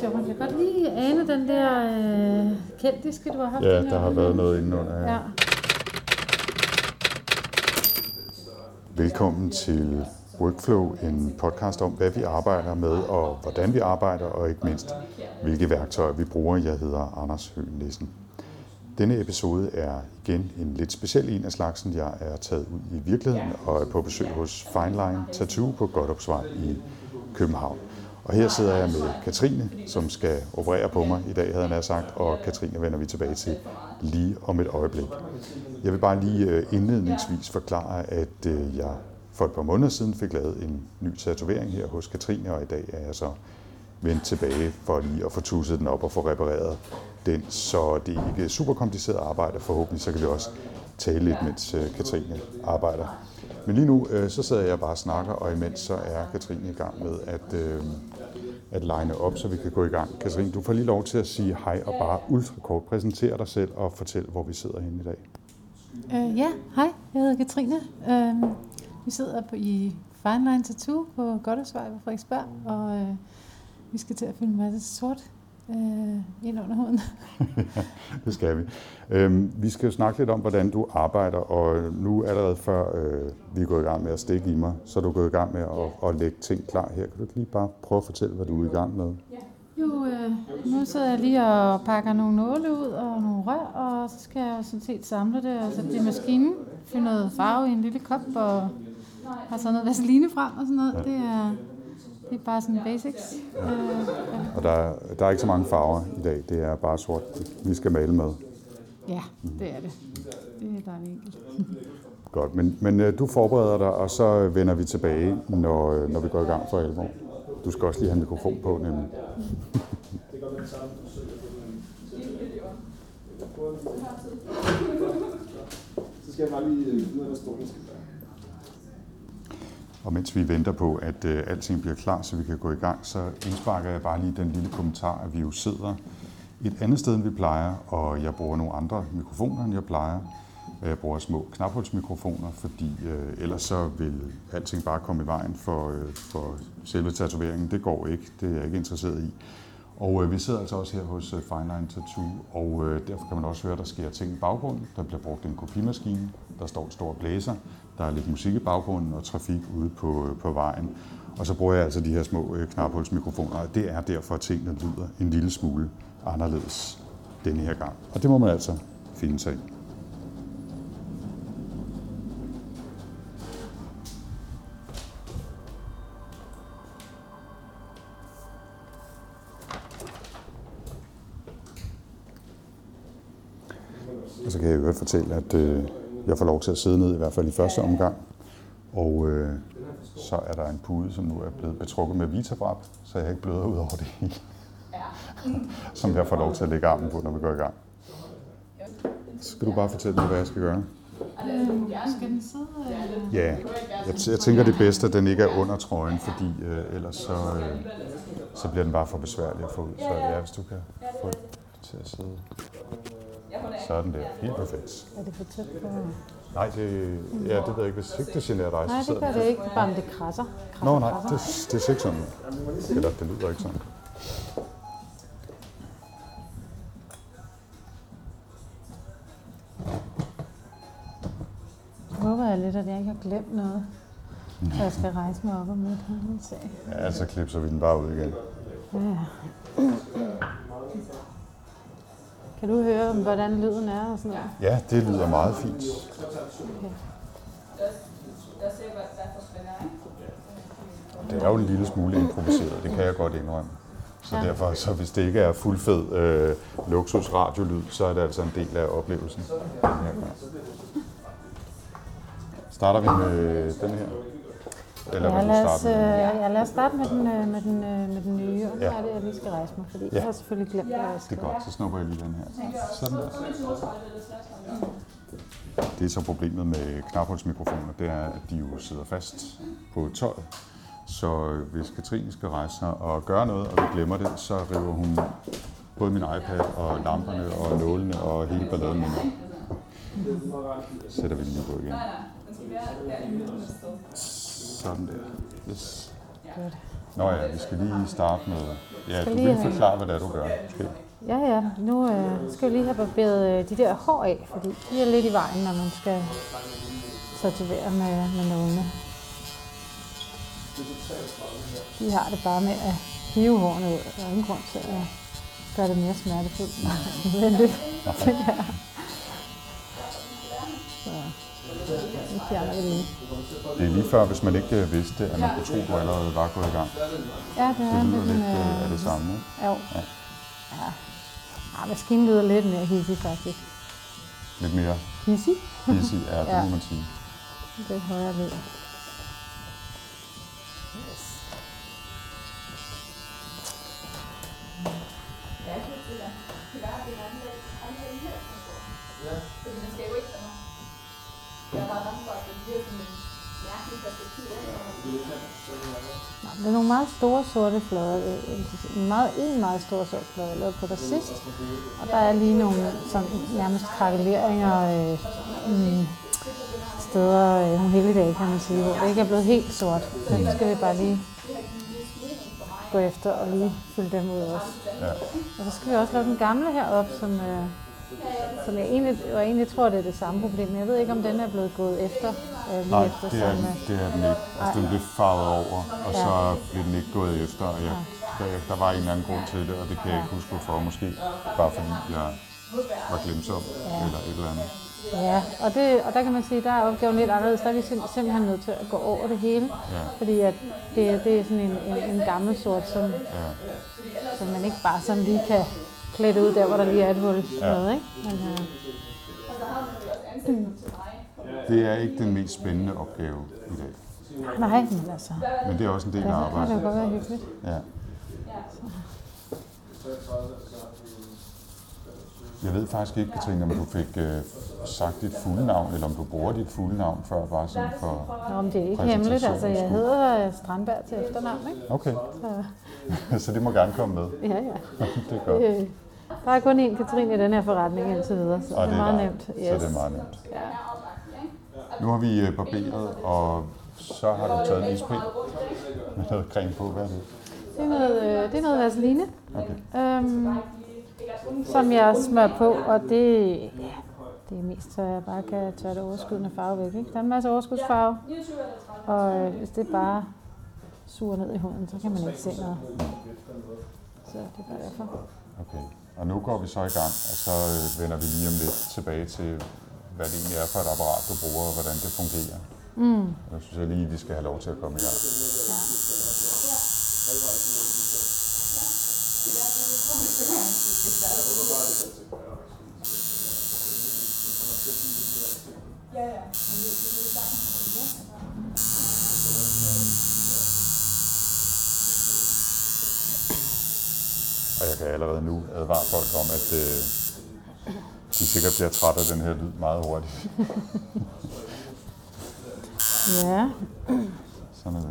Så man kan godt lige ane den der øh, kendiske, du har haft. Ja, den her der har været noget indenunder. Ja. Ja. Velkommen til Workflow, en podcast om, hvad vi arbejder med, og hvordan vi arbejder, og ikke mindst, hvilke værktøjer vi bruger. Jeg hedder Anders Høgh Nissen. Denne episode er igen en lidt speciel en af slagsen. Jeg er taget ud i virkeligheden og er på besøg hos Fine Line Tattoo på Godopsvej i København. Og her sidder jeg med Katrine, som skal operere på mig i dag, havde jeg sagt, og Katrine vender vi tilbage til lige om et øjeblik. Jeg vil bare lige øh, indledningsvis forklare, at øh, jeg for et par måneder siden fik lavet en ny tatovering her hos Katrine, og i dag er jeg så vendt tilbage for lige at få tusset den op og få repareret den, så det er ikke super kompliceret arbejde. Forhåbentlig så kan vi også tale lidt, mens øh, Katrine arbejder. Men lige nu, så sidder jeg bare og snakker, og imens så er Katrine i gang med at, øh, at line op, så vi kan gå i gang. Katrine, du får lige lov til at sige hej og bare ultrakort. præsentere dig selv og fortælle, hvor vi sidder henne i dag. Øh, ja, hej, jeg hedder Katrine. Øh, vi sidder på, i Fine Line Tattoo på Goddersvej på Frederiksberg, og øh, vi skal til at fylde en masse sort øh, ind under huden. Det skal vi. Øhm, vi skal jo snakke lidt om, hvordan du arbejder, og nu allerede før øh, vi er gået i gang med at stikke i mig, så er du gået i gang med at, at lægge ting klar her. Kan du ikke lige bare prøve at fortælle, hvad du er i gang med? Jo, øh, nu sidder jeg lige og pakker nogle nåle ud og nogle rør, og så skal jeg sådan set samle det og sætte det i maskinen, finde noget farve i en lille kop og har så noget vaseline frem og sådan noget. Det er, det er bare sådan basics. Øh, ja. Og der, er- der er ikke så mange farver i dag, det er bare sort, vi skal male med. ja, det er det. Det er bare enkelt. Godt, men, men øh, du forbereder dig, og så vender vi tilbage, når, øh, når vi går i gang for alvor. Du skal også lige have mikrofon på, nemlig. Så skal jeg bare lige øh, vide, hvad der skal være. Og mens vi venter på, at øh, alting bliver klar, så vi kan gå i gang, så indsparker jeg bare lige den lille kommentar, at vi jo sidder et andet sted, end vi plejer, og jeg bruger nogle andre mikrofoner, end jeg plejer. Jeg bruger små knaphulsmikrofoner, fordi øh, ellers så vil alting bare komme i vejen for, øh, for selve tatoveringen. Det går ikke, det er jeg ikke interesseret i. Og øh, vi sidder altså også her hos øh, Fine Line Tattoo, og øh, derfor kan man også høre, at der sker ting i baggrunden. Der bliver brugt en kopimaskine, der står en stor blæser, der er lidt musik i baggrunden og trafik ude på, øh, på vejen. Og så bruger jeg altså de her små øh, knaphulsmikrofoner, og det er derfor, at tingene lyder en lille smule anderledes denne her gang. Og det må man altså finde sig i. fortælle, at øh, jeg får lov til at sidde ned, i hvert fald i første omgang. Og øh, så er der en pude, som nu er blevet betrukket med vitabrap, så jeg ikke bløder ud over det hele. som jeg får lov til at lægge armen på, når vi går i gang. Så skal du bare fortælle mig, hvad jeg skal gøre. Skal den sidde? Ja, jeg, t- jeg tænker det bedste, at den ikke er under trøjen, fordi øh, ellers så, øh, så bliver den bare for besværlig at få ud. Så ja, hvis du kan få den til at sidde. Sådan der. Helt perfekt. Er det for tæt på? Nej, det, ja, det ved jeg ikke. Hvis ikke det generer dig, Nej, så det gør det ikke. Er bare, om det krasser. krasser Nå, nej, krasser. det, det ser ikke sådan. Eller det lyder ikke sådan. Jeg håber jeg lidt, at jeg ikke har glemt noget. Så jeg skal rejse mig op og den sag. Ja, så klipser vi den bare ud igen. Ja. Kan du høre, hvordan lyden er og sådan noget? Ja, det lyder meget fint. Det er jo en lille smule improviseret, det kan jeg godt indrømme. Så Ja. derfor, så hvis det ikke er fuldfed øh, luksus radiolyd, så er det altså en del af oplevelsen. Den her gang. Starter vi med den her? Eller Ja, lad os, starte øh, med den? ja, lad os starte med den, øh, med den, øh, med den nye. Og nu Ja. er det, at vi skal rejse mig, fordi Ja. jeg har selvfølgelig glemt, hvad jeg Det skal. er godt, så snupper jeg lige den her. Sådan der. Det er så problemet med knaphulsmikrofoner, det er, at de jo sidder fast på tøjet. Så hvis Katrine skal rejse sig og gøre noget, og vi glemmer det, så river hun både min iPad og lamperne og nålene og hele balladen med mig. Sætter vi den lige på igen. Sådan der. Yes. Godt. Nå ja, vi skal lige starte med... Ja, Skal du lige vil forklare, hvad det er, du gør. Måske. Ja, ja. Nu øh, skal vi lige have barberet øh, de der hår af, fordi de er lidt i vejen, når man skal tatovere med, med nålene. De har det bare med at hive hårene ud. Der er ingen grund til at gøre det mere smertefuldt end nødvendigt. Det her. Så nu fjerner vi lige. Det er lige før, hvis man ikke øh, vidste, at man kunne tro, du allerede var gået i gang. Ja, det er Det lyder lidt, øh, øh, af det samme, ikke? Jo. Ja. Ja. ja. maskinen lyder lidt mere hissig faktisk. Lidt mere Hissig? hissig er det, Ja. må man sige. Lidt højere lyd. Er nogle meget store sorte flader. Øh, En meget, en meget stor sort flade, jeg lavede på dig sidst. Og der er lige nogle sådan, nærmest krakeleringer øh, mm, steder, øh, nogle helligdage, kan man sige, hvor det ikke er blevet helt sort. Den skal vi bare lige gå efter og lige fylde dem ud også. Ja. Og så skal vi også lave den gamle herop, som, øh, som jeg egentlig, og jeg egentlig tror, det er det samme problem. Jeg ved ikke, om den er blevet gået efter. Øh, Nej, efter det er, den, det er den ikke. Altså, den blev farvet over, og Ja. så blev den ikke gået efter. Og jeg, der, der var en eller anden grund til det, og det kan jeg ikke huske hvorfor. Måske bare fordi jeg var glemsom eller et eller andet. Ja, og, det, og der kan man sige, der er opgaven lidt anderledes. Der er vi sim- simpelthen nødt til at gå over det hele. Ja. Fordi at det, det er sådan en, en, en gammel sort, som, Ja. som man ikke bare sådan lige kan klæde ud der, hvor der lige er et hul Ja. med, ikke? Men, øh, Det er ikke den mest spændende opgave i dag. nej, men altså, Men det er også en del af det kan det arbejdet. jo godt være hyggeligt. Ja. Jeg ved faktisk ikke, Katrine, om du fik øh, sagt dit fulde navn, eller om du bruger dit fulde navn før, bare sådan for... Nå, men det er ikke hemmeligt. Altså, jeg hedder øh, Strandberg til efternavn, ikke? Okay, Så, så det må gerne komme med. ja, ja. det er godt. Der er kun én Katrine i den her forretning indtil videre, så Og det er meget nemt. Så det er meget nemt. Ja. Nu har vi øh, barberet, og så har du taget en ispind med noget creme på. Hvad er det? Det er noget, øh, det er noget vaseline, Okay. øhm, som jeg smører på, og det, ja, det er mest, så jeg bare kan tørre det overskydende farve væk. Ikke? Der er en masse overskudsfarve, og øh, hvis det bare suger ned i huden, så kan man ikke se noget. Så det er bare derfor. okay. Og nu går vi så i gang, og så øh, vender vi lige om lidt tilbage til, hvad det egentlig er for et apparat, du bruger, og hvordan det fungerer. Mm. Og nu synes jeg lige, vi skal have lov til at komme i gang. Ja. Og jeg kan allerede nu advare folk om, at øh, de sikkert bliver trætte af den her lyd meget hurtigt. Ja, Sådan er det.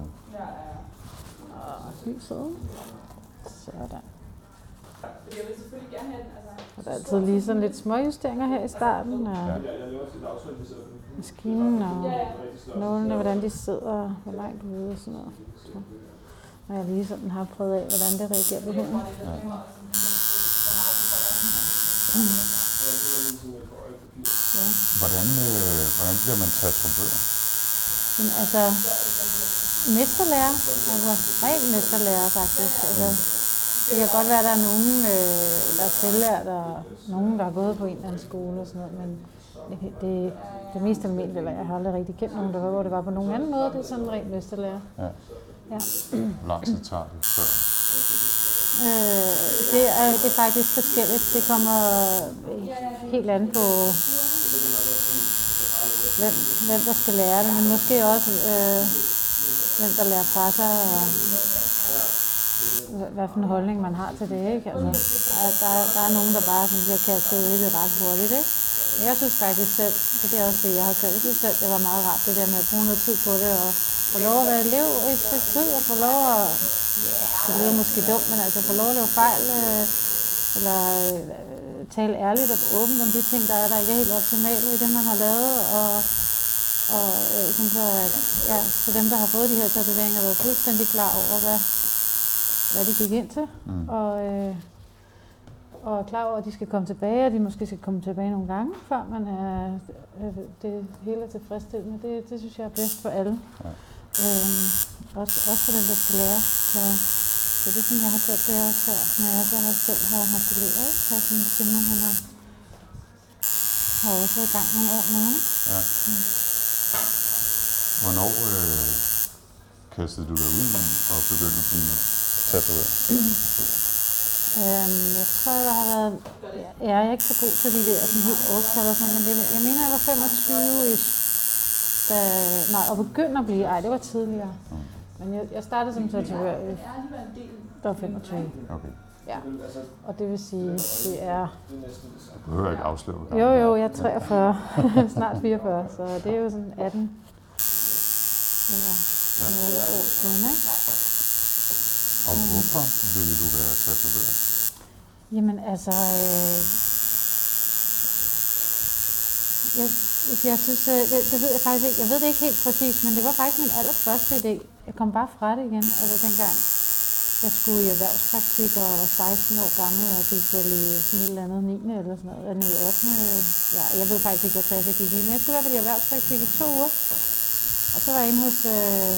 lyset. Sådan. Og der er altid lige sådan lidt småjusteringer her i starten. Og Ja. maskinen og nålene, hvordan de sidder, hvor langt ude og sådan noget. Så, når jeg lige sådan har prøvet af, hvordan det reagerer på huden. Hvordan, øh, hvordan bliver man tatovør? Men altså, mesterlærer, altså ren mesterlærer faktisk. Altså, det kan godt være, at der er nogen, øh, der er selvlært, og nogen, der har gået på en eller anden skole og sådan noget, men det, det, det mest almindelige, eller jeg har aldrig rigtig kendt nogen, der var, hvor det var på nogen anden måde, det er sådan en ren mesterlærer. Ja. Ja. Hvor lang tid tager det før? Øh, det, er, det er faktisk forskelligt. Det kommer helt an på, hvem, hvem der skal lære det, men måske også, øh, hvem der lærer fra sig, og hvad, for en holdning man har til det. Ikke? Altså, der, er- er- der er nogen, der bare sådan bliver kastet ud i det ret hurtigt. Ikke? Men jeg synes faktisk selv, så det er også det, jeg har gjort, jeg synes selv, det var meget rart, det der med at bruge noget tid på det, og få lov at være elev i et stykke tid, og få lov at, ja, det lyder måske dumt, men altså få lov at lave fejl, øh, eller øh, tale ærligt og åbent om de ting, der er, der ikke er helt optimale i det, man har lavet, og, og øh, sådan så, at ja, for dem, der har fået de her tatoveringer, været fuldstændig klar over, hvad, hvad de gik ind til. Mm. Og, øh, og er klar over, at de skal komme tilbage, og de måske skal komme tilbage nogle gange, før man er, øh, det hele er tilfredsstillende. Det, det synes jeg er bedst for alle. Ja. Øhm, også, også for den, der skal lære. Så, så det, som jeg har gjort, det er også her, når jeg så har selv har haft elever, så som Simon, han har, har også været i gang nogle år nu. Ja. Hvornår øh, kastede du dig ud og begyndte at blive tatoveret? Øhm, jeg tror, jeg har været... Ja, jeg er ikke så god til de der sådan helt årstal og sådan, men det, jeg mener, jeg var 25 ish, da, nej, og begyndte at blive... Ej, det var tidligere. Men jeg, jeg startede som tatovør, der var 25. Okay. Ja, og det vil sige, det er... Du behøver ikke afsløre, Jo, jo, jeg er 43, snart 44, så det er jo sådan 18 ja, år siden, ikke? Og hvorfor ville du være tatovør? Jamen altså, øh, jeg, jeg synes, øh, det, det ved jeg faktisk ikke, jeg ved det ikke helt præcis, men det var faktisk min allerførste idé. Jeg kom bare fra det igen, altså dengang jeg skulle i erhvervspraktik og var 16 år gammel og gik vel i sådan et eller andet 9. eller sådan noget, eller 8. Ja, jeg ved faktisk ikke, hvad klasse jeg gik i, men jeg skulle i hvert fald i erhvervspraktik i to uger. Og så var jeg inde hos, øh,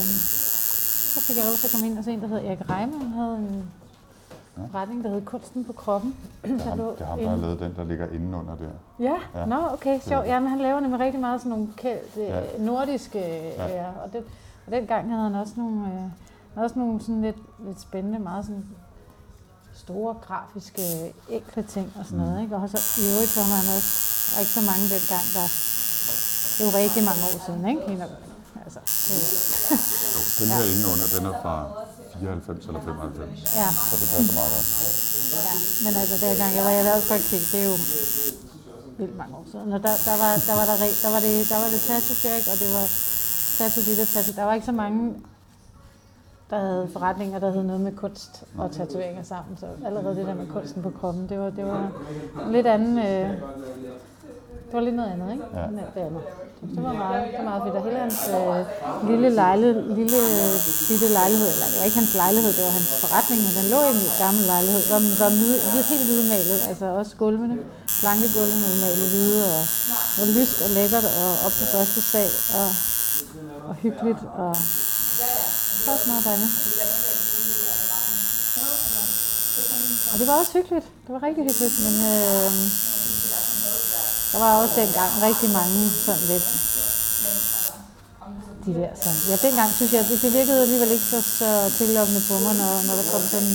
så fik jeg lov til at komme ind og se en, der hedder Erik Reimann, han havde en forretning, der hed Kunsten på kroppen. Det er ham, lå det er ham der har lavet den, der ligger indenunder der. Ja, Ja. ja. nå okay, sjovt. Ja, men han laver nemlig rigtig meget sådan nogle kæld, Ja. ja. nordiske, Ja. ja. ja. og, det, og dengang havde han også nogle, øh, også nogle sådan lidt, lidt spændende, meget sådan store grafiske, enkle ting og sådan Mm. noget. Ikke? Og så i øvrigt så har man også, der er ikke så mange dengang, der, det er jo rigtig mange år siden, ikke? Altså, jo- den her indenunder, den er fra 94 eller 95. ja. Så det passer meget godt. Ja, men altså dengang jeg var i erhvervspraktik, det er jo vildt mange år siden. Og der, der, var, der, var, der, der var det, der var det Tattoo Jack, og det var Tattoo dit og Tattoo. Der var ikke så mange, der havde forretninger, der havde noget med kunst og tatoveringer sammen. Så allerede det der med kunsten på kroppen, det var, det var en lidt anden... Øh, det var lidt noget andet, ikke? Ja. End det andet. Det var meget, det var meget fedt. Og hele hans øh, lille, lejle, lille bitte lejlighed, eller det var ikke hans lejlighed, det var hans forretning, men den lå i en gammel lejlighed, var, var hvid, hvid, helt hvidmalet, altså også gulvene, blanke gulvene var malet hvide, og, og lyst og lækkert, og op på første sal, og, og hyggeligt, og også meget dejligt. Og det var også hyggeligt. Det var rigtig hyggeligt, men øh, der var også dengang rigtig mange sådan lidt de der sådan. Ja, dengang synes jeg, det, det virkede alligevel ikke så, så tillokkende på mig, når, når der kom sådan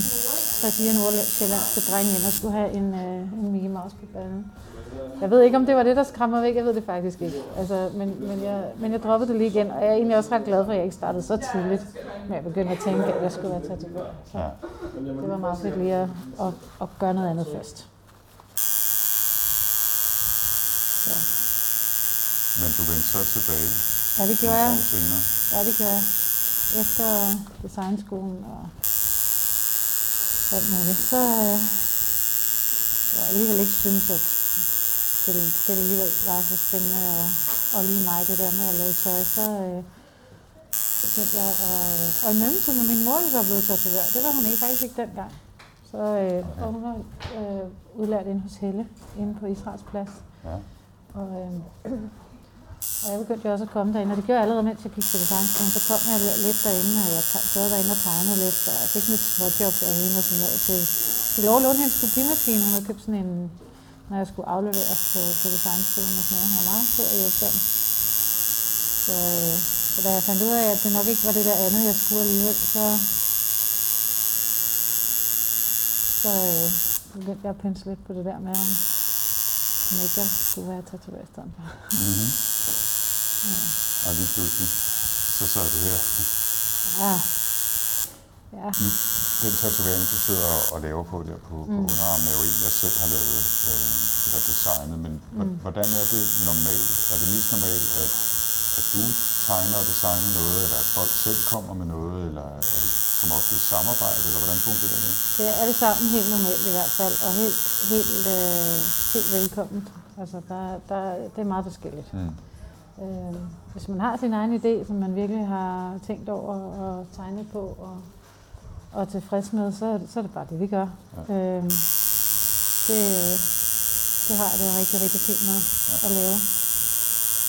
3-4 nordsjællandske drenge ind og skulle have en, øh, en Mickey Mouse på ballen. Jeg ved ikke, om det var det, der skræmmer væk. Jeg ved det faktisk ikke. Altså, men, men, jeg, men jeg droppede det lige igen, og jeg er egentlig også ret glad for, at jeg ikke startede så tidligt med at begynde at tænke, at jeg skulle være tatovør. Så Ja. det var meget fedt lige at, at, at gøre noget andet først. Så. Men du vendte så tilbage Ja, det gjorde jeg. senere. Ja, det gjorde jeg. Efter designskolen og alt muligt, så øh, jeg alligevel ikke synes, at det, det alligevel var så spændende og, og lige mig, det der med at lave tøj, så øh, begyndte jeg at, og i mellemtiden er min mor jo så blevet tatovør. Det var hun ikke, faktisk ikke dengang. Så øh, og hun var øh, udlært inde hos Helle, inde på Israels plads. Ja. Og, øh, og jeg begyndte jo også at komme derinde, og det gjorde jeg allerede, mens jeg gik til designskolen. Så kom jeg lidt derinde, og jeg sad derinde og tegnede lidt, og jeg fik mit småjob af hende og sådan noget. Til, til lov at låne hendes kopimaskine. Hun havde købt sådan en, når jeg skulle aflevere på, på designskolen og sådan noget. Hun var meget sød og hjælpsom. Så, øh, så da jeg fandt ud af, at det nok ikke var det der andet, jeg skulle alligevel, så, så øh, begyndte jeg at pensle lidt på det der med, om, jeg skulle være tatovør i stedet for. Mm-hmm. Og lige pludselig, så sad du her. Ja. Ja. Den tatovering, du sidder og- og laver på der på, på Mm. underarmen, er jo en, jeg selv har lavet øh, eller designet. Men mm. hvordan er det normalt? Er det mest normalt, at, at du tegner og designer noget, eller at folk selv kommer med noget, eller er det som ofte et samarbejde, eller hvordan fungerer det? Det er alle sammen helt normalt i hvert fald, og helt, helt, øh, helt velkomment. Altså, der, der, det er meget forskelligt. Mm. Øh, hvis man har sin egen idé, som man virkelig har tænkt over og tegnet på og, og tilfreds med, så, er det- så er det bare det, vi gør. Ja. Øhm, det, det har jeg det rigtig, rigtig fint med ja. at lave.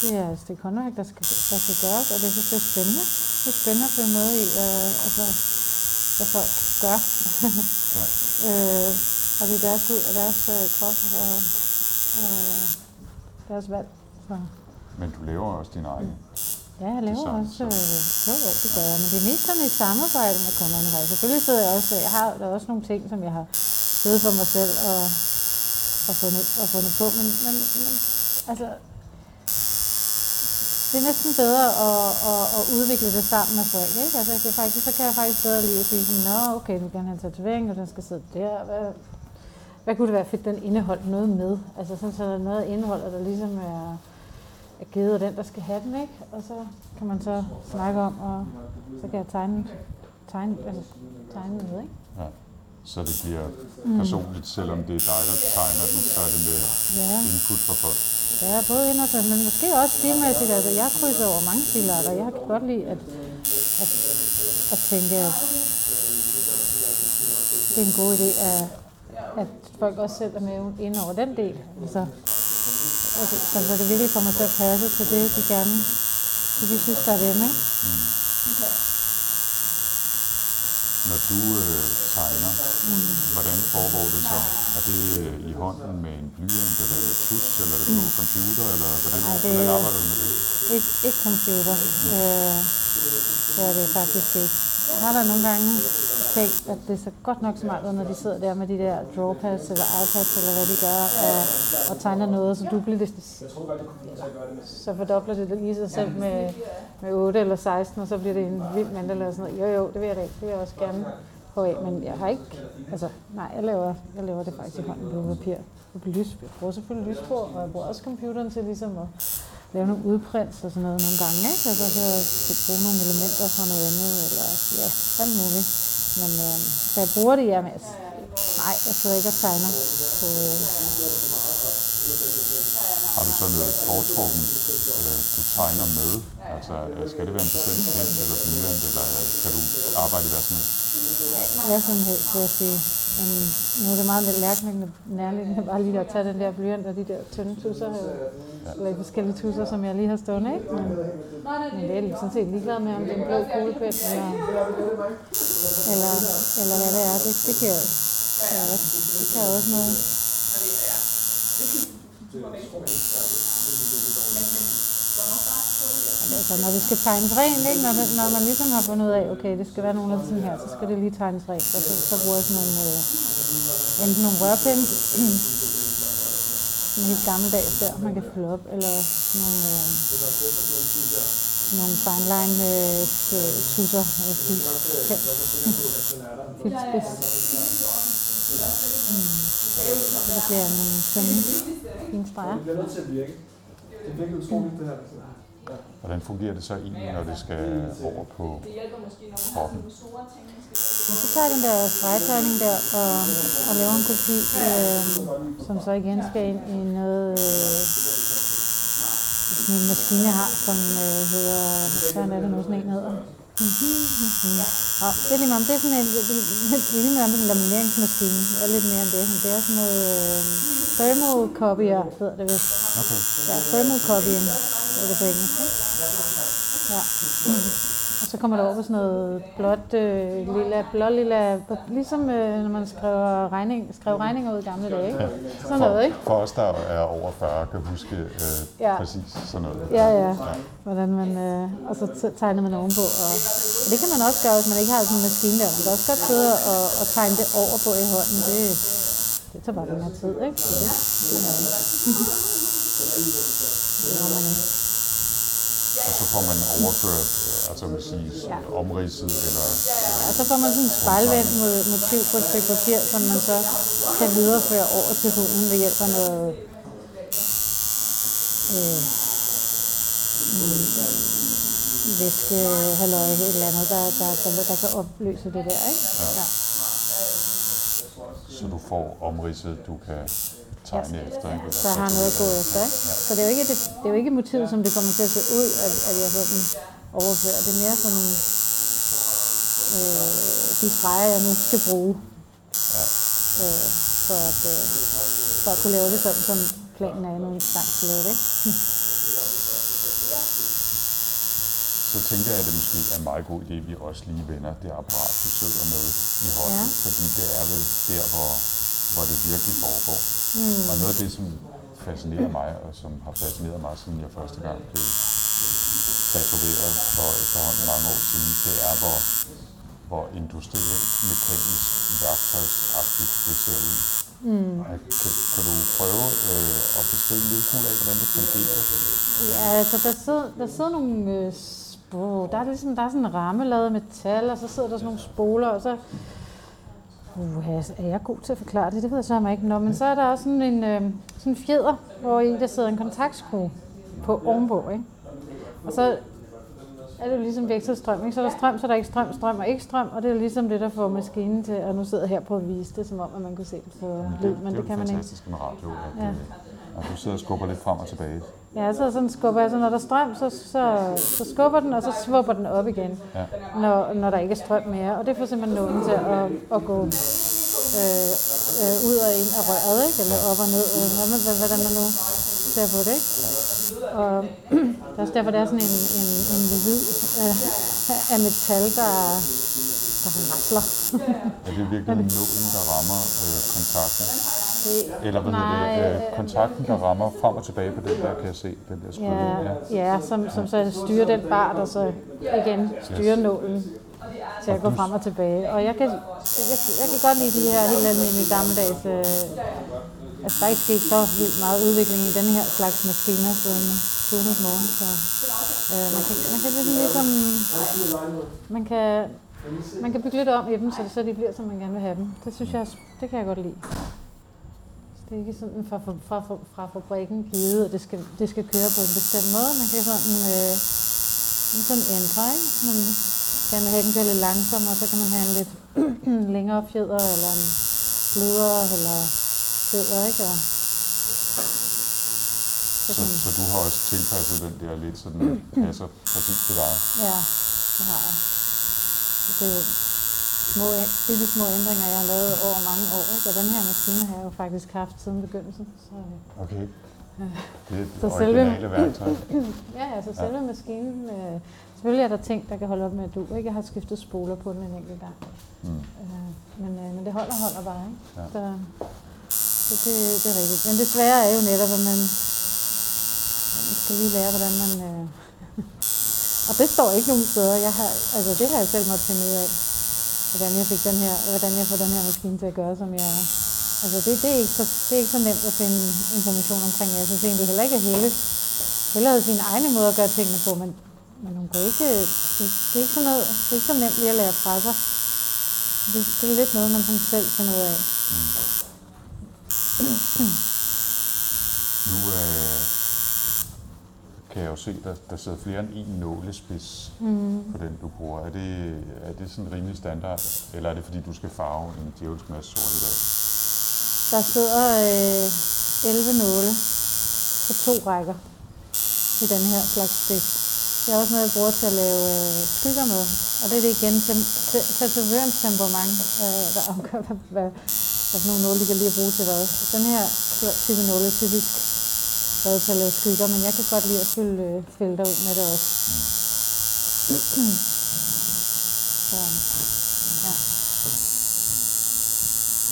Det er et stykke håndværk, der skal, der skal gøres, og det er spændende. Det er spændende at følge med i, øh, altså, hvad folk gør. Øh, og det er deres ud og deres øh, krop og, og deres valg. Så. Men du laver også din egen. Ja, jeg laver Design, også, øh, jo, jo, det gør jeg, men det er mest sådan et samarbejde med kunderne. faktisk. Selvfølgelig sidder jeg også, jeg har der er også nogle ting, som jeg har siddet for mig selv og, og, fundet, og fundet på, men, men, men altså, det er næsten bedre at, at, at udvikle det sammen med folk. Ikke? Altså, jeg kan faktisk, så kan jeg faktisk bedre lide at sige sådan, Nå, okay, nu gerne have en tatovering, og den skal sidde der. Hvad, hvad kunne det være fedt, den indeholdt noget med? Altså sådan, så der er noget af indholdet, der ligesom er, er givet af den, der skal have den, ikke? Og så kan man så snakke om, og så kan jeg tegne, tegne, altså, tegne med, ikke? Ja. Så det bliver personligt, selvom det er dig, der tegner den, så er det med Ja. input fra folk. Ja, både ind og sådan, men måske også stilmæssigt. Altså, jeg krydser over mange stilarter. Jeg kan godt lide at, at, at tænke, at det er en god idé, at, at folk også selv er med ind over den del. Altså, altså, så så det virkelig kommer til at passe til det, de gerne det, de synes, der er dem, ikke? Når du øh, tegner, mm. hvordan foregår det så? Er det øh, i hånden med en blyant, eller med tus, eller er det på computer, eller hvordan, Ej, det hvordan er- arbejder du med det? Ikke, ikke computer. Øh, det er det faktisk ikke. Har da nogle gange tænkt, at det er så godt nok smart når de sidder der med de der drawpads eller iPads, eller hvad de gør, og, og tegner noget, så dubler det, så fordobler det lige sig selv med, med 8 eller 16, og så bliver det en vild mand eller sådan noget. Jo, jo, det vil jeg da ikke. Det vil jeg også gerne prøve af, men jeg har ikke, altså, nej, jeg laver, jeg laver det faktisk i hånden på papir. På lys, jeg bruger selvfølgelig lysspor, og jeg bruger også computeren til ligesom at lave nogle udprints og sådan noget nogle gange, ikke? Altså så så bruge nogle elementer fra noget andet, eller ja, alt muligt. Men øh, så jeg bruger det, men altså, nej, jeg sidder ikke og tegner på, øh, Har du så noget foretrukken, øh, du tegner med? Altså, øh, skal det være en bestemt pen eller blyant, eller øh, kan du arbejde i hvad som helst? hvad som helst, vil jeg sige. Men nu er det meget nærliggende, nærliggende bare lige at tage den der blyant og de der tynde tusser, eller de forskellige tusser, som jeg lige har stående, ikke? Men, men det er jeg sådan set ligeglad med, om det er en blå kuglepen, eller, eller, eller hvad det er. Det, det kan det kan jeg også, det kan jeg også noget. Altså, når det skal tegnes rent, ikke? Når, det, når man ligesom har fundet ud af, okay, det skal være nogle af sådan her, så skal det lige tegnes rent. Og så, så bruger jeg sådan nogle, øh, enten nogle rørpinde, sådan helt gammeldags der, man kan fylde op, eller nogle, øh, nogle fine line øh, tusser, øh, fil- pen. filtspids. Mm. Så det bliver nogle tynde, fine streger. Det bliver nødt til at virke. Det virker utroligt, det her. Hvordan fungerer det så egentlig, når det skal over på kroppen? Så tager den der stregtegning der og, og laver en kopi, øh, som så igen skal ind i noget, øh, sådan en maskine, har, som øh, hedder, hvad er det nu, sådan en hedder? Og det er lige meget, det er sådan en, det, er lige meget en lamineringsmaskine, er lidt mere end det, det er sådan noget øh, thermocopier, hedder det vist. Okay. Ja, thermocopying, er det på engelsk? Ja. Og så kommer det over på sådan noget blåt, øh, lilla, blå lilla, ligesom øh, når man skriver regning, skrev regninger ud i gamle dage, ikke? Sådan noget, ikke? For os, der er over 40, kan huske øh, Ja. præcis sådan noget. Ja, ja. Hvordan man, øh, og så tegner man ovenpå. Og, og det kan man også gøre, hvis man ikke har sådan en maskine der. Man kan også godt sidde og, og tegne det over på i hånden. Det, det tager bare her tid, ikke? Så det, det, er noget. det man ikke. Og så får man overført, øh, altså man sige, Ja. omridset, eller Og så får man sådan en spejlvendt mo- motiv på et stykke papir, som man så kan videreføre over til hunden ved hjælp af noget øh, væske, halløj, et eller andet, der, der, der, der kan opløse det der, ikke? Ja. så du får omridset, du kan tegne efter. Ikke? Så jeg har noget at gå efter, ikke? Så det er, jo ikke, det, det er jo ikke motivet, som det kommer til at se ud, at, at jeg sådan overfører. Det er mere sådan øh, de streger, jeg nu skal bruge, Ja. øh, for, at, øh, for at kunne lave det sådan, som planen er, nu engang skal lave det. Ikke? Så tænker jeg, at det måske er en meget god idé, at vi også lige vender det apparat, du sidder med i hånden. Ja. Fordi det er vel der, hvor, hvor det virkelig foregår. Mm. Og noget af det, som fascinerer mig, og som har fascineret mig, siden jeg første gang blev tatoveret for efterhånden mange år siden, det er, hvor, hvor industrielt, mekanisk, værktøjsagtigt det ser ud. Mm. Kan, kan du prøve øh, at beskrive en lille smule af, hvordan det fungerer? Ja, altså der sidder, der sidder nogle øh, spor, der er ligesom, der er sådan en ramme lavet af metal, og så sidder der sådan nogle spoler, og så... Uh, er jeg god til at forklare det? Det ved jeg så ikke. Nå, men så er der også sådan en, øh, sådan en fjeder, hvor i der sidder en kontaktskrue på ovenpå, ikke? Og så er det jo ligesom vekselstrøm, ikke? Så er der strøm, så er der ikke strøm, strøm og ikke strøm, og det er ligesom det, der får maskinen til, og nu sidder jeg her på at vise det, som om, at man kunne se det på lyd, men det, det kan man ikke. fantastisk med radio, at, Ja. ja. at du sidder og skubber lidt frem og tilbage. Ja, så sådan skubber jeg, så når der er strøm, så, så, så skubber den, og så svupper den op igen, Ja. når, når der ikke er strøm mere. Og det får simpelthen nålen til at, at gå øh, øh, ud og ind af røret, ikke? eller op og ned, øh, hvad, hvad, hvordan man nu ser på det. Ikke? Og det er også derfor, det er sådan en, en, en lyd øh, af metal, der, der rasler. Er det virkelig nålen, der rammer øh, kontakten? Eller hvad Nej, hedder det? øh, Øh, kontakten, der rammer frem og tilbage på den der, kan jeg se, den der skrue. Ja, ja som, som så styrer den bar, der så igen styrer nålen til at gå frem og tilbage. Og jeg kan, jeg, jeg kan godt lide de her helt almindelige gammeldags... Øh, altså, der er ikke sket så vildt meget udvikling i den her slags maskiner siden tidens morgen. Så, øh, man, kan, man kan ligesom, ligesom man kan, man kan bygge lidt om i dem, så, så de bliver, som man gerne vil have dem. Det synes jeg, det kan jeg godt lide. Det er ikke sådan fra, fra, fra, fra, fabrikken givet, at det skal, det skal køre på en bestemt måde. Man kan sådan, øh, sådan ændre, ikke? Man kan have den lidt langsommere, og så kan man have en lidt længere fjeder, eller en blødere, eller fjeder, ikke? Og, så Så, så du har også tilpasset den der lidt, så den passer præcis til dig. ja, det har jeg. Så Det er jo små, små ændringer, jeg har lavet over mange år, ikke? Og den her maskine har jeg jo faktisk haft siden begyndelsen. Så, øh, Okay. Det er Så selve- værktøj. Ja, altså selve maskinen, øh, selvfølgelig er der ting, der kan holde op med at du. Ikke? Jeg har skiftet spoler på den en enkelt gang. Mm. Øh, men, øh, men det holder holder bare, ikke? Ja. Så, så det, det er rigtigt. Men det svære er jo netop, at man, man skal lige lære, hvordan man... Øh, og det står ikke nogen steder. Jeg har, altså, det har jeg selv måtte finde ud af, hvordan jeg fik den her, hvordan jeg får den her maskine til at gøre, som jeg Altså det, det, er ikke så, det er ikke så nemt at finde information omkring. Jeg synes egentlig heller ikke, at Helle, Helle havde sine egne måder at gøre tingene på, men, men hun kan ikke, det, det, er ikke sådan noget, det er ikke så nemt lige at lære fra sig. Det, det er lidt noget, man sådan selv finder ud af. Mm. Nu øh, kan jeg jo se, der, der sidder flere end en nålespids Mm. på den, du bruger. Er det, er det sådan rimelig standard, eller er det fordi, du skal farve en djævelsk masse sort i dag? Der sidder øh, 11 nåle på to rækker i den her slags spids. Det er også noget, jeg bruger til at lave øh, skygger med. Og det er det igen tatovørens temperament, øh, der afgør, hvad, hvad, hvad for nogle nåle, de kan lige at bruge til hvad. Den her type nåle er typisk lavet til at lave skygger, men jeg kan godt lide at fylde øh, felter ud med det også. Så, ja.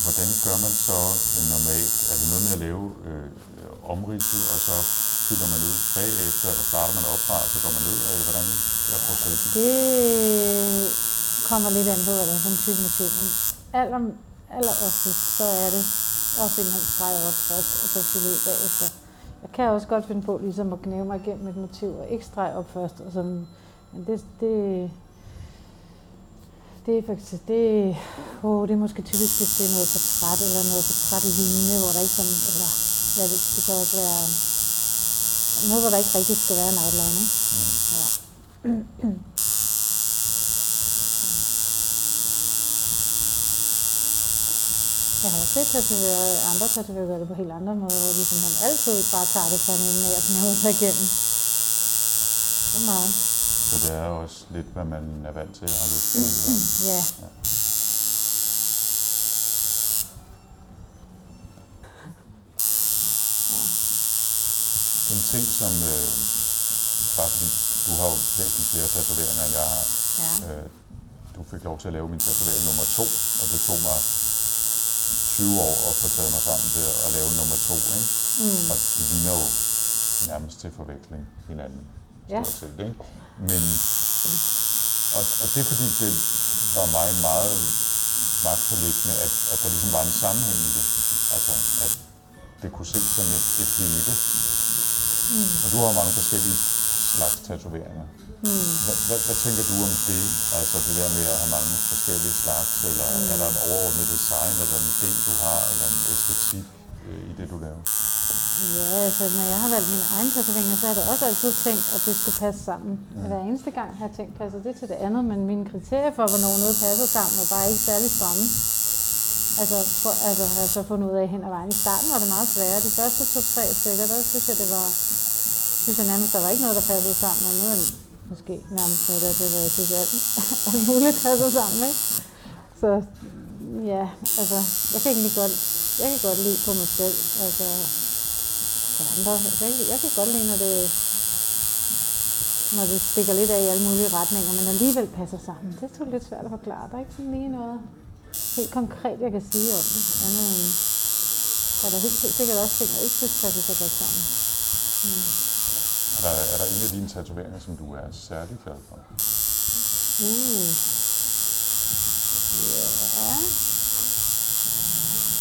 Hvordan gør man så øh, normalt? Er det noget med at lave øh, omridset, og så fylder man ud bagefter, eller starter man opfra, og så går man ned af? Hvordan er processen? Det kommer lidt an på, er for en type motiv. Men aller, aller oftest, så er det også simpelthen strege op først, og så fylde ud bagefter. Jeg kan også godt finde på ligesom at knæve mig igennem et motiv, og ikke strege op først. Og sådan. Men det, det, det er faktisk, det, oh, det er måske typisk, hvis det er noget portræt, eller noget portrætlignende, hvor der ikke sådan, eller hvad det, det kan også være noget, hvor der ikke rigtig skal være en outline, ikke? Mm. Ja. Jeg har også set tatoveret, andre tatovører gøre det på helt andre måder, hvor ligesom man altid bare tager det fra en ende af, sådan jeg sig igennem. Det er meget. Så det er også lidt, hvad man er vant til at have lyst til. ja. ja. En ting, som øh, bare fordi du har jo væsentligt flere tatoveringer, end jeg har. Ja. Øh, du fik lov til at lave min tatovering nummer to, og det tog mig 20 år at få taget mig sammen til at lave nummer to. Ikke? Mm. Og de ligner jo nærmest til forveksling hinanden. Ja. stort set, ikke? Men, og, og det er fordi, det var mig meget magtpålæggende, at, at der ligesom var en sammenhæng i det. Altså, at det kunne ses som et, et hele. Mm. Og du har mange forskellige slags tatoveringer. Mm. Hvad, hvad, hvad tænker du om det? Altså det der med at have mange forskellige slags, eller mm. er der et overordnet design, eller en idé, du har, eller en æstetik øh, i det, du laver? Ja, altså når jeg har valgt mine egne tatoveringer, så har jeg da også altid tænkt, at det skulle passe sammen. Mm. Hver eneste gang har jeg tænkt, passer det til det andet, men mine kriterier for, hvornår noget passer sammen, er bare ikke særlig stramme. Altså, for, altså har jeg så fundet ud af hen ad vejen. I starten var det meget sværere. De første to-tre stykker, der synes jeg, det var, synes jeg nærmest, der var ikke noget, der passede sammen, og nu er måske nærmest noget, der det, hvor jeg synes, alt, alt muligt passer sammen, ikke? Så ja, altså, jeg kan egentlig godt, jeg kan godt lide på mig selv, altså, for andre. Jeg kan, jeg kan godt lide, når det, når det stikker lidt af i alle mulige retninger, men alligevel passer sammen. Det er lidt svært at forklare. Der er ikke sådan lige noget helt konkret, jeg kan sige om det. Andet end, der er der helt sikkert også ting, jeg ikke synes passer så godt sammen. Mm. Er der, er der en af dine tatoveringer, som du er særlig glad for? Uh. Ja.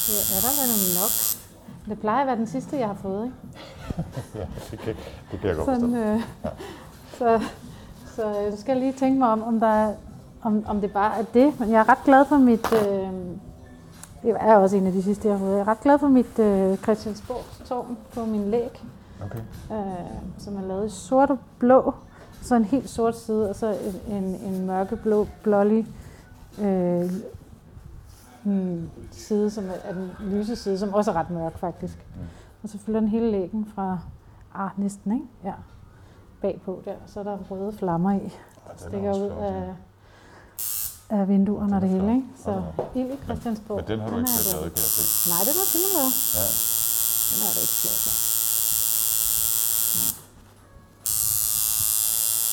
Det er der vel nok. Det plejer at være den sidste, jeg har fået, ikke? ja, det kan, det kan jeg godt Sådan, forstå. øh, så, så jeg skal lige tænke mig om, om, der er, om, om det bare er det. Men jeg er ret glad for mit... Øh, det er også en af de sidste, jeg har fået. Jeg er ret glad for mit øh, Christiansborg-tårn på min læg, Okay. øh, som er lavet i sort og blå. Så en helt sort side, og så en, en, en mørkeblå, blålig øh, hmm, side, som er, er den lyse side, som også er ret mørk faktisk. Mm. Og så fylder den hele lægen fra, ah, næsten, ikke? Ja, bagpå der. Så er der røde flammer i, Ja, er stikker ud af, af vinduerne og det hele, ikke? Så Hold ild i Christiansborg. Men den har du ikke selv lavet, kan jeg se. for. Nej, den har Simon lavet. Ja. Den er rigtig flot. Ja.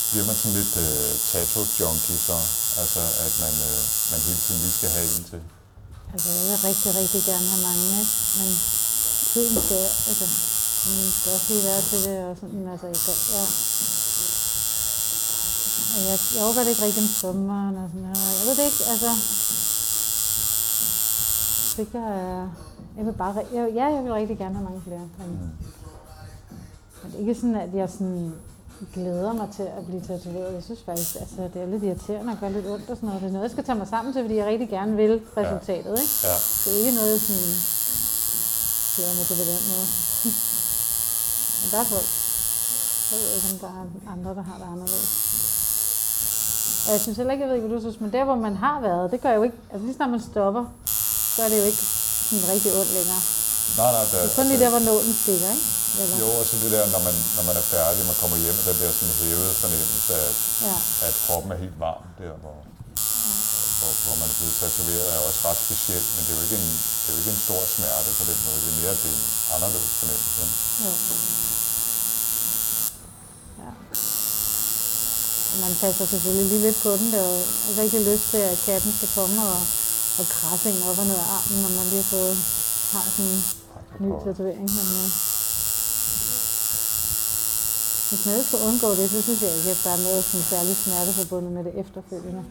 Bliver man sådan lidt øh, tattoo-junkie så? Altså, at man, øh, man hele tiden lige skal have en til? Altså, jeg vil rigtig, rigtig gerne have mange, ikke? Men tiden skal, altså, man skal også lige være til det, og sådan, altså, jeg, ja. Jeg, jeg overgår det ikke rigtig om sommeren, og sådan noget. Jeg ved det ikke, altså, det kan, jeg vil bare, jeg, ja, jeg vil rigtig gerne have mange flere. Men, Mm. men det er ikke sådan, at jeg sådan glæder mig til at blive tatoveret. Jeg synes faktisk, altså, det er lidt irriterende og gør lidt ondt og sådan noget. Det er noget, jeg skal tage mig sammen til, fordi jeg rigtig gerne vil resultatet, ikke? Ja. Det er ikke noget, sådan glæder mig til på den måde. Men der er folk. Jeg ved ikke, om der er andre, der har det anderledes. Og jeg synes heller ikke, jeg ved ikke, hvad du synes, men der, hvor man har været, det gør jo ikke, altså lige snart man stopper, gør det jo ikke sådan rigtig ondt længere. Nej, nej, der, Det er kun lige der, hvor nålen stikker, ikke? Eller? Jo, og så det der, når man, når man er færdig, man kommer hjem, der sådan hævede fornemmelse af, Ja. at kroppen er helt varm der, hvor, hvor, hvor man er blevet tatoveret, er også ret specielt, men det er jo ikke en, det er jo ikke en stor smerte på den måde. Det er mere, det er en anderledes fornemmelse. Jo. Ja. Og man passer selvfølgelig lige lidt på den. Det er jo ikke rigtig lyst til, at katten skal komme og, og krasse en op og ned af armen, når man lige har fået har sådan en ny tatovering. Men, hvis man ikke skal undgå det, så synes jeg ikke, at der er noget sådan særlig smerte forbundet med det efterfølgende.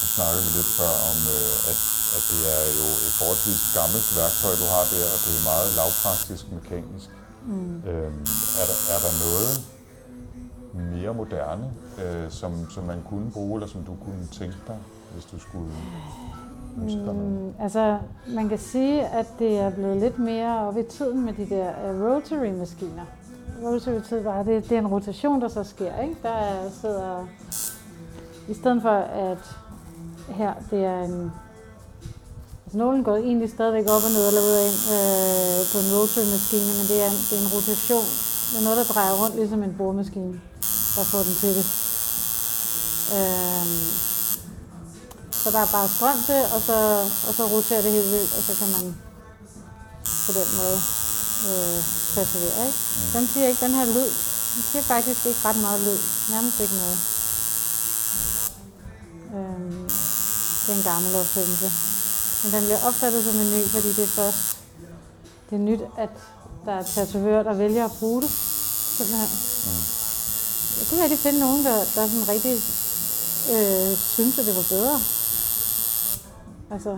Nu snakkede vi lidt før om, øh, at, at det er jo et forholdsvis gammelt værktøj, du har der, og det er meget lavpraktisk mekanisk. Mm. Øhm, er, der, er der noget mere moderne, øh, som, som man kunne bruge, eller som du kunne tænke dig, hvis du skulle noget? Mm, altså, man kan sige, at det er blevet lidt mere op i tiden med de der uh, rotary-maskiner. Rotary-tid var, det, det er en rotation, der så sker, ikke? Der er, sidder, i stedet for at her, det er en, altså nålen går egentlig stadigvæk op og ned eller ud ind øh, på en rotary-maskine, men det er, en, det er en rotation. Det er noget, der drejer rundt, ligesom en boremaskine, der får den til det. Øhm, så der er bare strøm til, og så, og så roterer det helt vildt, og så kan man på den måde øh, tatovere, ikke? Den siger ikke den her lyd. Den siger faktisk ikke ret meget lyd. Nærmest ikke noget. Øhm, det er en gammel opfindelse. Men den bliver opfattet som en ny, fordi det er først det er nyt, at der er tatovører, der vælger at bruge det. Simpelthen. Jeg kunne rigtig finde nogen, der, der sådan rigtig øh, synes, at det var bedre. Altså,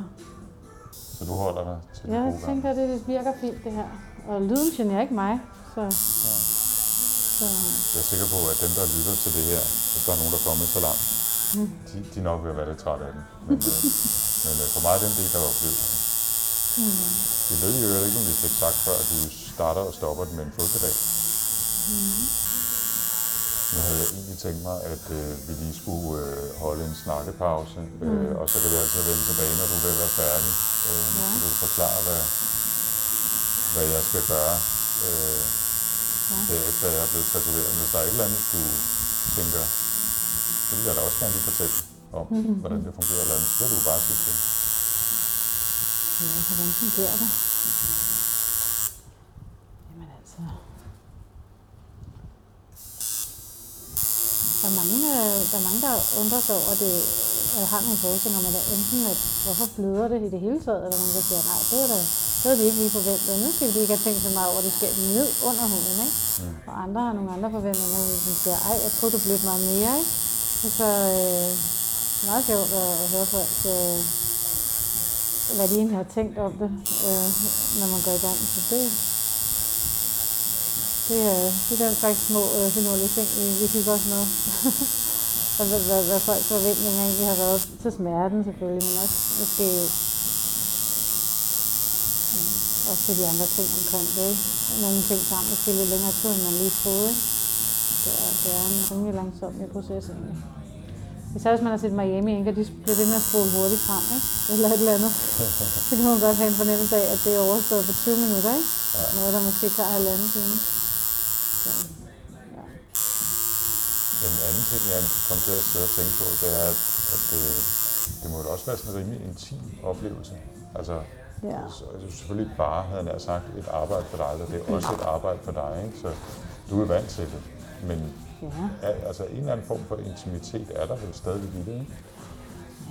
Så du holder dig til det jeg gode tænker, at det virker fint, det her. Og lyden generer ikke mig, så... så Jeg er sikker på, at dem, der lytter til det her, hvis der er nogen, der er kommet så langt, de, de nok vil være lidt trætte af den. Men, øh, men øh, for mig er den del af oplevelsen. Vi ved jo ikke, om vi fik sagt før, at du starter og stopper den med en fodpedal. Nu havde jeg egentlig tænkt mig, at øh, vi lige skulle øh, holde en snakkepause, øh, og så kan vi altid vende tilbage, når du vil være færdig. Øh, Ja. Så du kan forklare, hvad, hvad jeg skal gøre, øh, Ja. derefter jeg er blevet tatoveret. Men hvis der er et eller andet, du tænker, det vil jeg da også gerne lige fortælle om, hvordan det fungerer, eller andet, så kan du bare sige til. ja, hvordan fungerer det? Jamen altså... Der er mange, øh, der, er mange, der undrer sig over, at det øh, har nogle forestillinger om, at det er enten, at hvorfor bløder det i det hele taget, eller nogen, der siger, nej, det er da det havde de ikke lige forventet. Nu skal de ikke have tænkt så meget over, at det skal ned under huden, ikke? Og andre har nogle andre forventninger, som siger, ej, jeg troede, du blev meget mere, ikke? Og så øh, meget sjovt at, at høre folk, øh, hvad de egentlig har tænkt om det, øh, når man går i gang. Så det, det, er, det er den slags små øh, finurlige ting, vi, vi kigger også med. og hvad, hvad, hvad folks forventninger egentlig har været til smerten selvfølgelig, men også måske mm, også til de andre ting omkring det. Ikke? Nogle ting sammen måske lidt længere tid, end man lige troede. Ikke? Det er, det er en rimelig langsom proces egentlig. Især hvis man har set Miami, ikke? og de bliver ved med at spole hurtigt frem, ikke? eller et eller andet. så kan man godt have en fornemmelse af, at det er overstået på 20 minutter. Ikke? Noget, der måske tager halvanden time. Så, ja. En anden ting, jeg kom til at sidde og tænke på, det er, at, at det, det må jo også være sådan en rimelig intim oplevelse. Altså, Ja. så, altså selvfølgelig bare, havde jeg sagt, et arbejde for dig, det er også et arbejde for dig, ikke? så du er vant til det. Men ja. altså en eller anden form for intimitet er der vel stadig i det, ikke?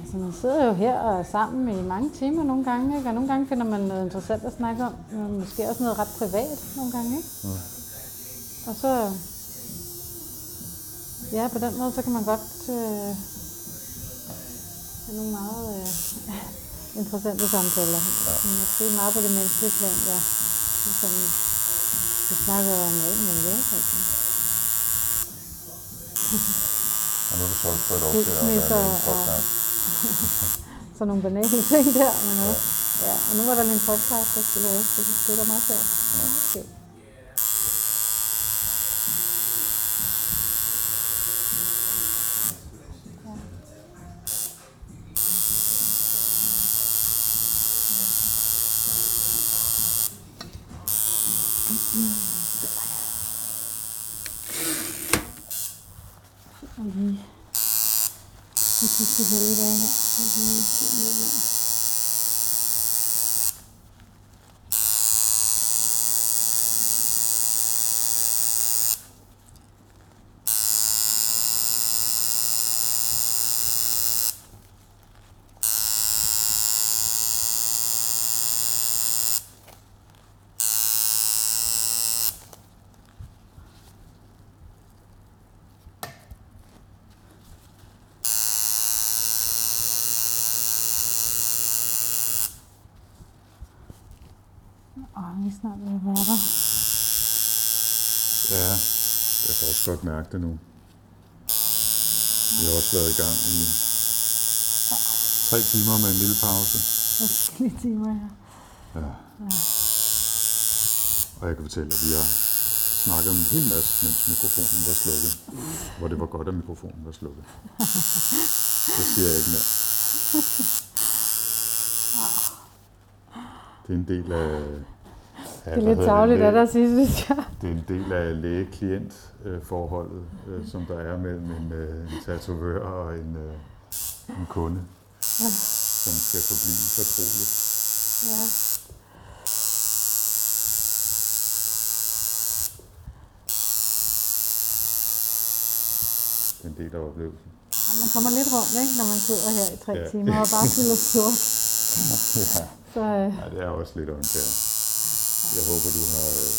Altså, man sidder jo her og er sammen i mange timer nogle gange, ikke? og nogle gange finder man noget interessant at snakke om. Måske også noget ret privat nogle gange. Ikke? Mm. Og så, ja, på den måde, så kan man godt øh, have nogle meget øh, interessante samtaler. Ja. Men Måske meget på det menneskelige plan, ja. Ligesom, vi snakker om alt muligt? Altså. Og nu er du så også fået lov til at være en podcast. Så nogle banale ting der, men også. Ja, og nu var der lige en podcast, der skulle laves. Det jeg, det er meget sjovt. Ja. Og lige de sidste helligdage her. Og lige se lidt mere. Og vi er snart ved at være der. Ja, jeg kan også godt mærke det nu. Vi har også været i gang i tre timer med en lille pause. Forskellige timer her. Ja. Og jeg kan fortælle, at vi har snakket om en hel masse, mens mikrofonen var slukket. Hvor det var godt, at mikrofonen var slukket. Det siger jeg ikke mere. Det er en del af det er lidt tageligt af dig at sige, synes jeg. Det er en del af læge-klient-forholdet, øh, som der er mellem en, øh, en tatovør og en, øh, en kunde, ja. som skal forblive fortrolig. Ja. Det er en del af oplevelsen. Man kommer lidt rundt, ikke, når man sidder her i tre ja. timer og bare fylder sort. ja. Så, øh... ja, det er også lidt åndkært. Jeg håber, du har, øh,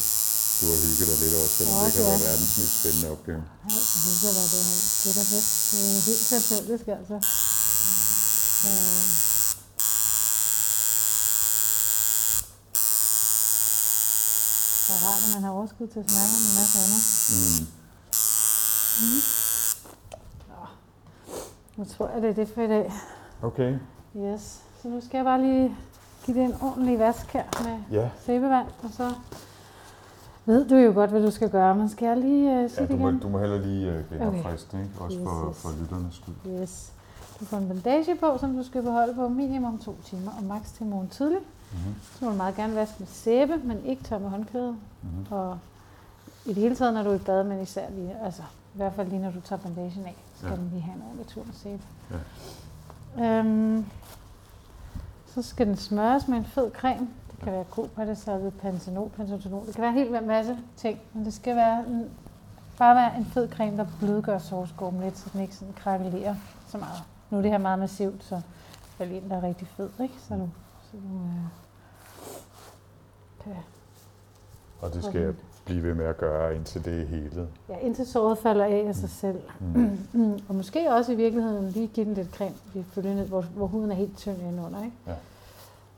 du har hygget dig lidt også, selvom Ja, det kan ja. være verdens mest spændende opgave. ja, det synes jeg, var det, det er da fedt. Det er helt selvfølgelig, altså. Så, det er rart, at man har overskud til at snakke om en masse andet. Mm. Nu tror jeg, det er det for i dag. Okay. Yes. Så nu skal jeg bare lige give det en ordentlig vask her med Ja. sæbevand, og så ved du jo godt, hvad du skal gøre, men skal jeg lige uh, sige Ja, det du må, igen? du må heller lige uh, genopfriske, ikke? Også for, Yes, for lytternes skyld. Yes. Du får en bandage på, som du skal beholde på minimum to timer, og maks til morgen tidlig. Mm-hmm. Så må du meget gerne vaske med sæbe, men ikke tør med håndklæde. Mm-hmm. Og i det hele taget, når du er i bad, men især lige, altså i hvert fald lige når du tager bandagen af, skal ja. den lige have en ordentlig tur med sæbe. Ja. Øhm, så skal den smøres med en fed creme. Det kan være kopadesalve, pantenol, pantothenol. Det kan være en hel masse ting, men det skal være en, bare være en fed creme, der blødgør sovskorpen lidt, så den ikke sådan krakelerer så meget. Nu er det her meget massivt, så vælg en, der er rigtig fed, ikke? Så du, så du øh, kan Og det skal blive ved med at gøre, indtil det er helet. Ja, indtil såret falder af af sig selv. Mm. Mm, og måske også i virkeligheden lige give den lidt creme, vi følger ned, hvor, hvor huden er helt tynd indenunder, ikke? Ja.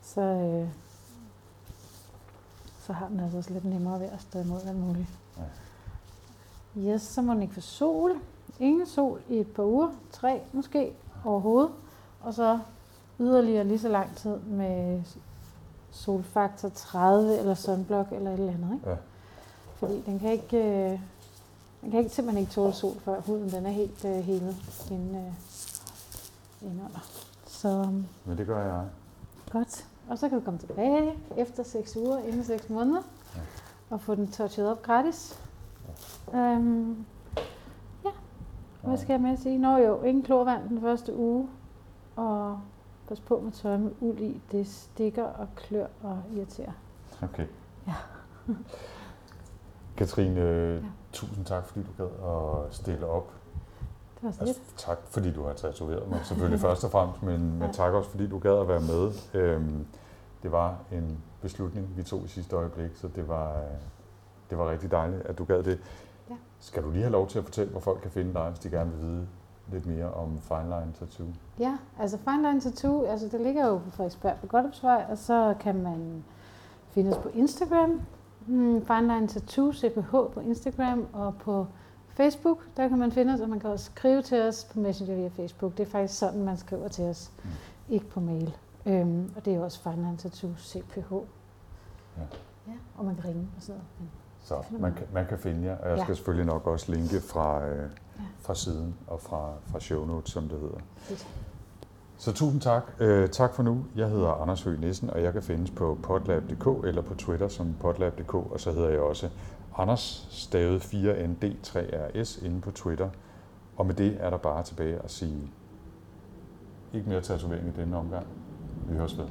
Så, øh, så har den altså også lidt nemmere ved at stå imod alt muligt. Ja. Yes, så må den ikke få sol. Ingen sol i et par uger. Tre måske overhovedet. Og så yderligere lige så lang tid med solfaktor 30 eller sunblock eller et eller andet, ikke? Ja. Fordi den kan ikke, øh, den kan ikke simpelthen ikke tåle sol, før huden den er helt øh, helet inden, øh, indenunder. Så um, Men det gør jeg. godt. Og så kan du komme tilbage efter 6 uger, inden 6 måneder, Ja. og få den touchet op gratis. Øhm, ja, hvad skal jeg med at sige? Nå jo, ingen klorvand den første uge, og pas på med tøj med uld i. Det stikker og klør og irriterer. Okay. Ja. Katrine, Ja. tusind tak, fordi du gad at stille op. Det var så Altså, tak, fordi du har tatoveret mig, selvfølgelig først og fremmest, men, men Ja. tak også, fordi du gad at være med. Øhm, det var en beslutning, vi tog i sidste øjeblik, så det var, det var rigtig dejligt, at du gad det. Ja. Skal du lige have lov til at fortælle, hvor folk kan finde dig, hvis de gerne vil vide lidt mere om Fine Line Tattoo? Ja, altså Fine Line Tattoo, altså det ligger jo på Frederiksberg på Godthåbsvej, og så kan man finde os på Instagram, mm, Fine Line Tattoo, CPH på Instagram, og på Facebook, der kan man finde os, og man kan også skrive til os på Messenger via Facebook. Det er faktisk sådan, man skriver til os, Mm. ikke på mail. Øhm, og det er også Fine Line Tattoo, CPH. Ja. ja og man kan ringe og sådan noget. Men Så man kan, man kan finde jer, og jeg Ja. skal selvfølgelig nok også linke fra, øh, Ja. fra siden og fra, fra show notes, som det hedder. Fedt. Så tusind tak. Øh, tak for nu. Jeg hedder Anders Høgh Nissen, og jeg kan findes på potlab.dk eller på Twitter som potlab.dk, og så hedder jeg også Anders stavet 4ND3RS inde på Twitter. Og med det er der bare tilbage at sige ikke mere tatovering i denne omgang. Vi høres ved.